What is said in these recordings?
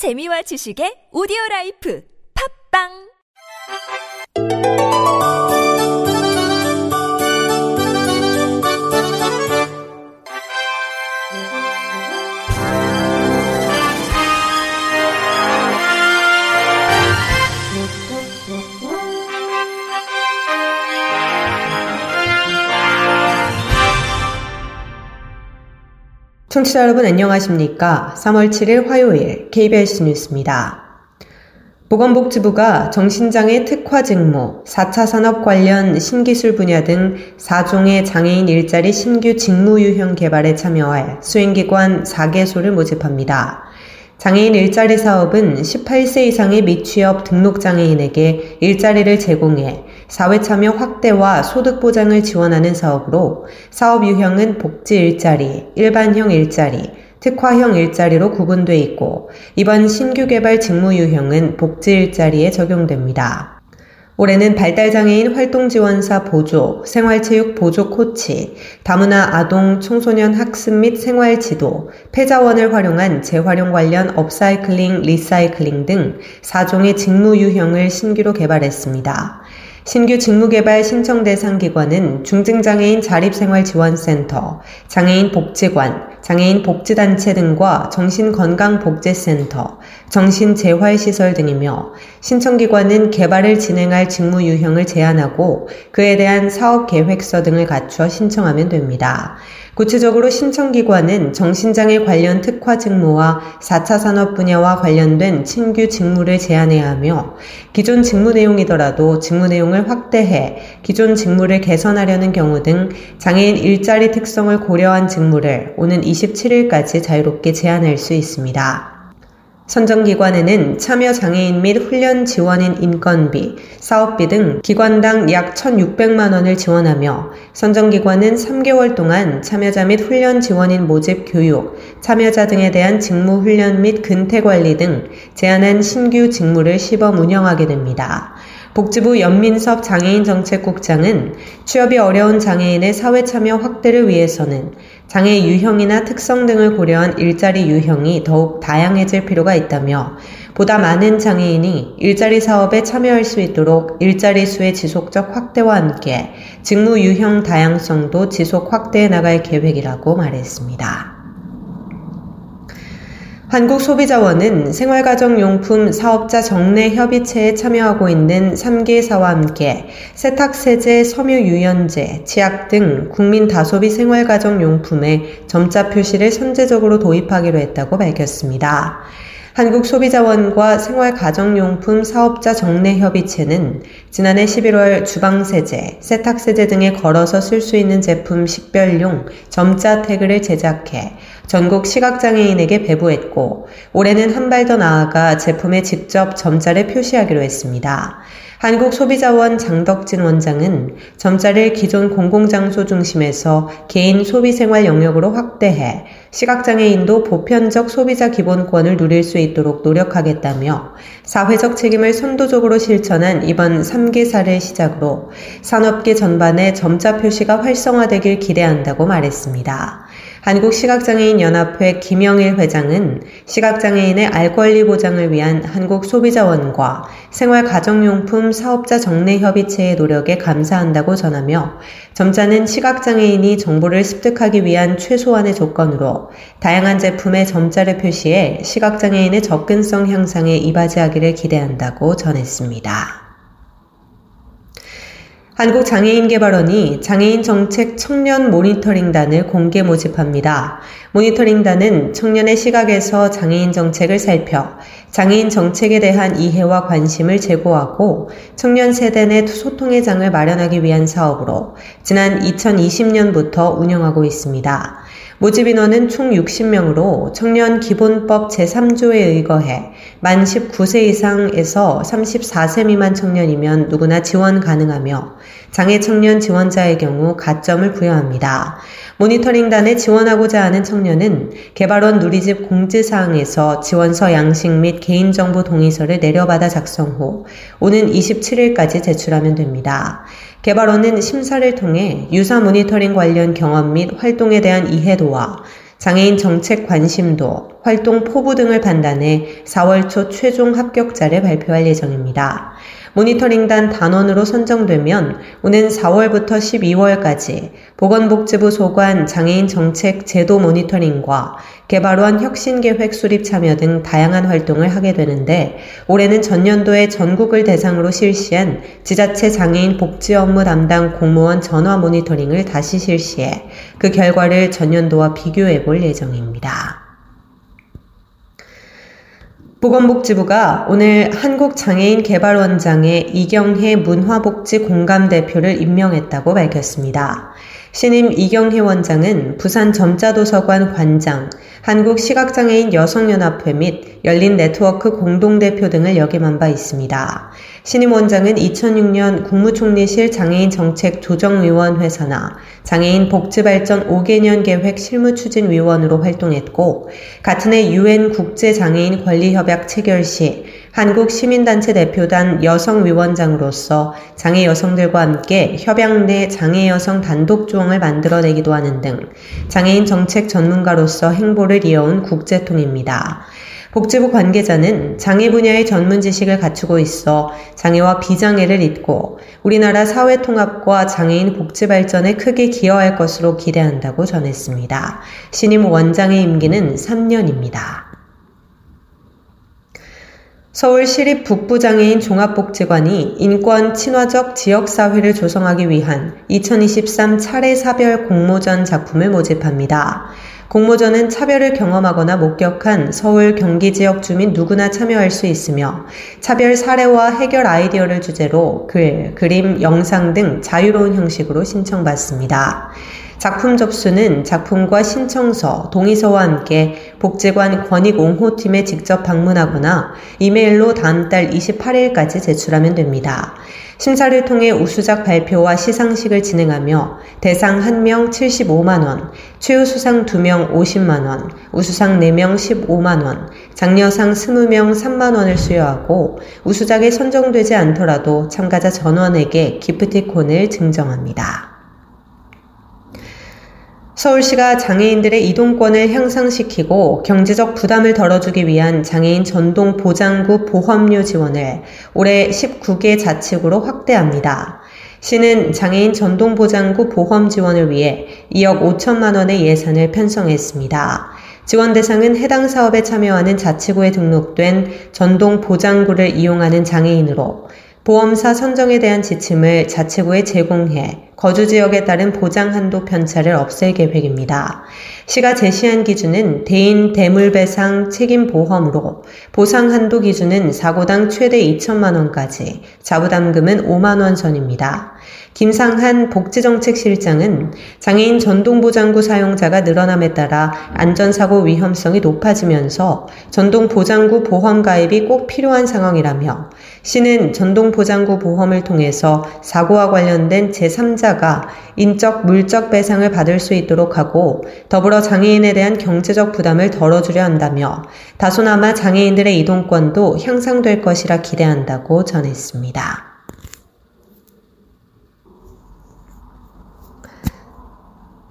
재미와 지식의 오디오 라이프. 팝빵 청취자 여러분 안녕하십니까? 3월 7일 화요일 KBS 뉴스입니다. 보건복지부가 정신장애 특화 직무, 4차 산업 관련 신기술 분야 등 4종의 장애인 일자리 신규 직무 유형 개발에 참여할 수행기관 4개소를 모집합니다. 장애인 일자리 사업은 18세 이상의 미취업 등록 장애인에게 일자리를 제공해 사회 참여 확대와 소득 보장을 지원하는 사업으로 사업 유형은 복지 일자리, 일반형 일자리, 특화형 일자리로 구분돼 있고 이번 신규 개발 직무 유형은 복지 일자리에 적용됩니다. 올해는 발달장애인 활동지원사 보조, 생활체육 보조 코치, 다문화 아동 청소년 학습 및 생활 지도, 폐자원을 활용한 재활용 관련 업사이클링, 리사이클링 등 4종의 직무 유형을 신규로 개발했습니다. 신규 직무개발 신청 대상 기관은 중증장애인 자립생활지원센터, 장애인 복지관, 장애인 복지단체 등과 정신건강복지센터, 정신재활시설 등이며 신청기관은 개발을 진행할 직무 유형을 제안하고 그에 대한 사업계획서 등을 갖추어 신청하면 됩니다. 구체적으로 신청기관은 정신장애 관련 특화 직무와 4차 산업 분야와 관련된 신규 직무를 제안해야 하며 기존 직무 내용이더라도 직무 내용을 확대해 기존 직무를 개선하려는 경우 등 장애인 일자리 특성을 고려한 직무를 오는 27일까지 자유롭게 제안할 수 있습니다. 선정기관에는 참여 장애인 및 훈련 지원인 인건비, 사업비 등 기관당 약 1,600만 원을 지원하며 선정기관은 3개월 동안 참여자 및 훈련 지원인 모집 교육, 참여자 등에 대한 직무 훈련 및 근태 관리 등 제안한 신규 직무를 시범 운영하게 됩니다. 복지부 연민섭 장애인정책국장은 취업이 어려운 장애인의 사회 참여 확대를 위해서는 장애 유형이나 특성 등을 고려한 일자리 유형이 더욱 다양해질 필요가 있다며 보다 많은 장애인이 일자리 사업에 참여할 수 있도록 일자리 수의 지속적 확대와 함께 직무 유형 다양성도 지속 확대해 나갈 계획이라고 말했습니다. 한국소비자원은 생활가정용품 사업자 정례 협의체에 참여하고 있는 3개사와 함께 세탁세제, 섬유유연제, 치약 등 국민 다소비 생활가정용품에 점자 표시를 선제적으로 도입하기로 했다고 밝혔습니다. 한국소비자원과 생활가정용품 사업자 정례협의체는 지난해 11월 주방세제, 세탁세제 등에 걸어서 쓸 수 있는 제품 식별용 점자 태그를 제작해 전국 시각장애인에게 배부했고 올해는 한 발 더 나아가 제품에 직접 점자를 표시하기로 했습니다. 한국소비자원 장덕진 원장은 점자를 기존 공공장소 중심에서 개인 소비생활 영역으로 확대해 시각장애인도 보편적 소비자 기본권을 누릴 수 있도록 노력하겠다며 사회적 책임을 선도적으로 실천한 이번 3개사를 시작으로 산업계 전반에 점자 표시가 활성화되길 기대한다고 말했습니다. 한국시각장애인연합회 김영일 회장은 시각장애인의 알 권리 보장을 위한 한국소비자원과 생활가정용품 사업자 정례협의체의 노력에 감사한다고 전하며 점자는 시각장애인이 정보를 습득하기 위한 최소한의 조건으로 다양한 제품의 점자를 표시해 시각장애인의 접근성 향상에 이바지하기를 기대한다고 전했습니다. 한국장애인개발원이 장애인 정책 청년 모니터링단을 공개 모집합니다. 모니터링단은 청년의 시각에서 장애인 정책을 살펴 장애인 정책에 대한 이해와 관심을 제고하고 청년 세대 내 소통의 장을 마련하기 위한 사업으로 지난 2020년부터 운영하고 있습니다. 모집 인원은 총 60명으로 청년 기본법 제3조에 의거해 만 19세 이상에서 34세 미만 청년이면 누구나 지원 가능하며 장애 청년 지원자의 경우 가점을 부여합니다. 모니터링단에 지원하고자 하는 청년은 개발원 누리집 공지사항에서 지원서 양식 및 개인정보 동의서를 내려받아 작성 후 오는 27일까지 제출하면 됩니다. 개발원은 심사를 통해 유사 모니터링 관련 경험 및 활동에 대한 이해도와 장애인 정책 관심도, 활동 포부 등을 판단해 4월 초 최종 합격자를 발표할 예정입니다. 모니터링단 단원으로 선정되면 오는 4월부터 12월까지 보건복지부 소관 장애인 정책 제도 모니터링과 개발원 혁신계획 수립 참여 등 다양한 활동을 하게 되는데 올해는 전년도에 전국을 대상으로 실시한 지자체 장애인 복지 업무 담당 공무원 전화 모니터링을 다시 실시해 그 결과를 전년도와 비교해 볼 예정입니다. 보건복지부가 오늘 한국장애인개발원장에 이경혜 문화복지 공감대표를 임명했다고 밝혔습니다. 신임 이경혜 원장은 부산 점자도서관 관장, 한국시각장애인 여성연합회 및 열린 네트워크 공동대표 등을 역임한 바 있습니다. 신임 원장은 2006년 국무총리실 장애인 정책 조정위원회 산하 장애인 복지발전 5개년 계획 실무추진위원으로 활동했고 같은 해 유엔 국제장애인 권리협 약 체결 시 한국 시민단체 대표단 여성위원장으로서 장애 여성들과 함께 협약 내 장애 여성 단독 조항을 만들어내기도 하는 등 장애인 정책 전문가로서 행보를 이어온 국제통입니다. 복지부 관계자는 장애 분야의 전문 지식을 갖추고 있어 장애와 비장애를 잇고 우리나라 사회 통합과 장애인 복지 발전에 크게 기여할 것으로 기대한다고 전했습니다. 신임 원장의 임기는 3년입니다. 서울시립 북부장애인 종합복지관이 인권 친화적 지역사회를 조성하기 위한 2023 차례 사별 공모전 작품을 모집합니다. 공모전은 차별을 경험하거나 목격한 서울 경기 지역 주민 누구나 참여할 수 있으며 차별 사례와 해결 아이디어를 주제로 글, 그림, 영상 등 자유로운 형식으로 신청받습니다. 작품 접수는 작품과 신청서, 동의서와 함께 복지관 권익 옹호팀에 직접 방문하거나 이메일로 다음 달 28일까지 제출하면 됩니다. 심사를 통해 우수작 발표와 시상식을 진행하며 대상 1명 75만원, 최우수상 2명 50만원, 우수상 4명 15만원, 장려상 20명 3만원을 수여하고 우수작에 선정되지 않더라도 참가자 전원에게 기프티콘을 증정합니다. 서울시가 장애인들의 이동권을 향상시키고 경제적 부담을 덜어주기 위한 장애인 전동 보장구 보험료 지원을 올해 19개 자치구로 확대합니다. 시는 장애인 전동 보장구 보험 지원을 위해 2억 5천만 원의 예산을 편성했습니다. 지원 대상은 해당 사업에 참여하는 자치구에 등록된 전동 보장구를 이용하는 장애인으로 보험사 선정에 대한 지침을 자치구에 제공해 거주 지역에 따른 보장 한도 편차를 없앨 계획입니다. 시가 제시한 기준은 대인 대물배상 책임 보험으로 보상 한도 기준은 사고당 최대 2천만 원까지, 자부담금은 5만 원 선입니다. 김상한 복지정책실장은 장애인 전동보장구 사용자가 늘어남에 따라 안전사고 위험성이 높아지면서 전동보장구 보험 가입이 꼭 필요한 상황이라며 시는 전동보장구 보험을 통해서 사고와 관련된 제3자가 인적, 물적 배상을 받을 수 있도록 하고 더불어 장애인에 대한 경제적 부담을 덜어주려 한다며 다소나마 장애인들의 이동권도 향상될 것이라 기대한다고 전했습니다.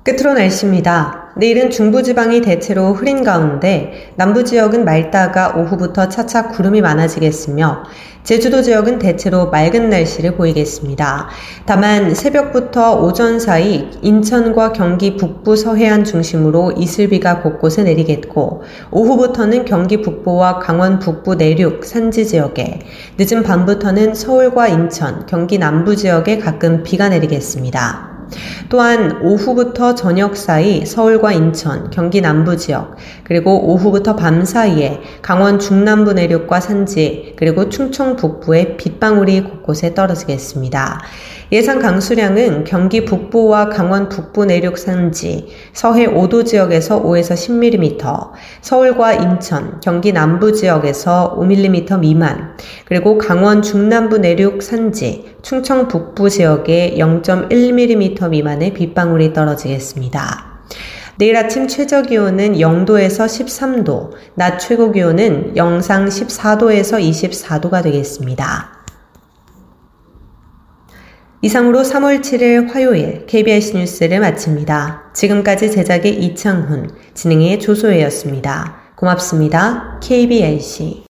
끝으로 날씨입니다. 내일은 중부지방이 대체로 흐린 가운데 남부 지역은 맑다가 오후부터 차차 구름이 많아지겠으며 제주도 지역은 대체로 맑은 날씨를 보이겠습니다. 다만 새벽부터 오전 사이 인천과 경기 북부 서해안 중심으로 이슬비가 곳곳에 내리겠고 오후부터는 경기 북부와 강원 북부 내륙 산지 지역에 늦은 밤부터는 서울과 인천, 경기 남부 지역에 가끔 비가 내리겠습니다. 또한 오후부터 저녁 사이 서울과 인천, 경기 남부 지역, 그리고 오후부터 밤 사이에 강원 중남부 내륙과 산지, 그리고 충청 북부에 빗방울이 곳곳에 떨어지겠습니다. 예상 강수량은 경기 북부와 강원 북부 내륙 산지, 서해 5도 지역에서 5에서 10mm, 서울과 인천, 경기 남부 지역에서 5mm 미만, 그리고 강원 중남부 내륙 산지, 충청 북부 지역에 0.1mm 미만의 빗방울이 떨어지겠습니다. 내일 아침 최저 기온은 0도에서 13도, 낮 최고 기온은 영상 14도에서 24도가 되겠습니다. 이상으로 3월 7일 화요일 KBS 뉴스를 마칩니다. 지금까지 제작의 이창훈, 진행의 조소혜였습니다. 고맙습니다. KBLC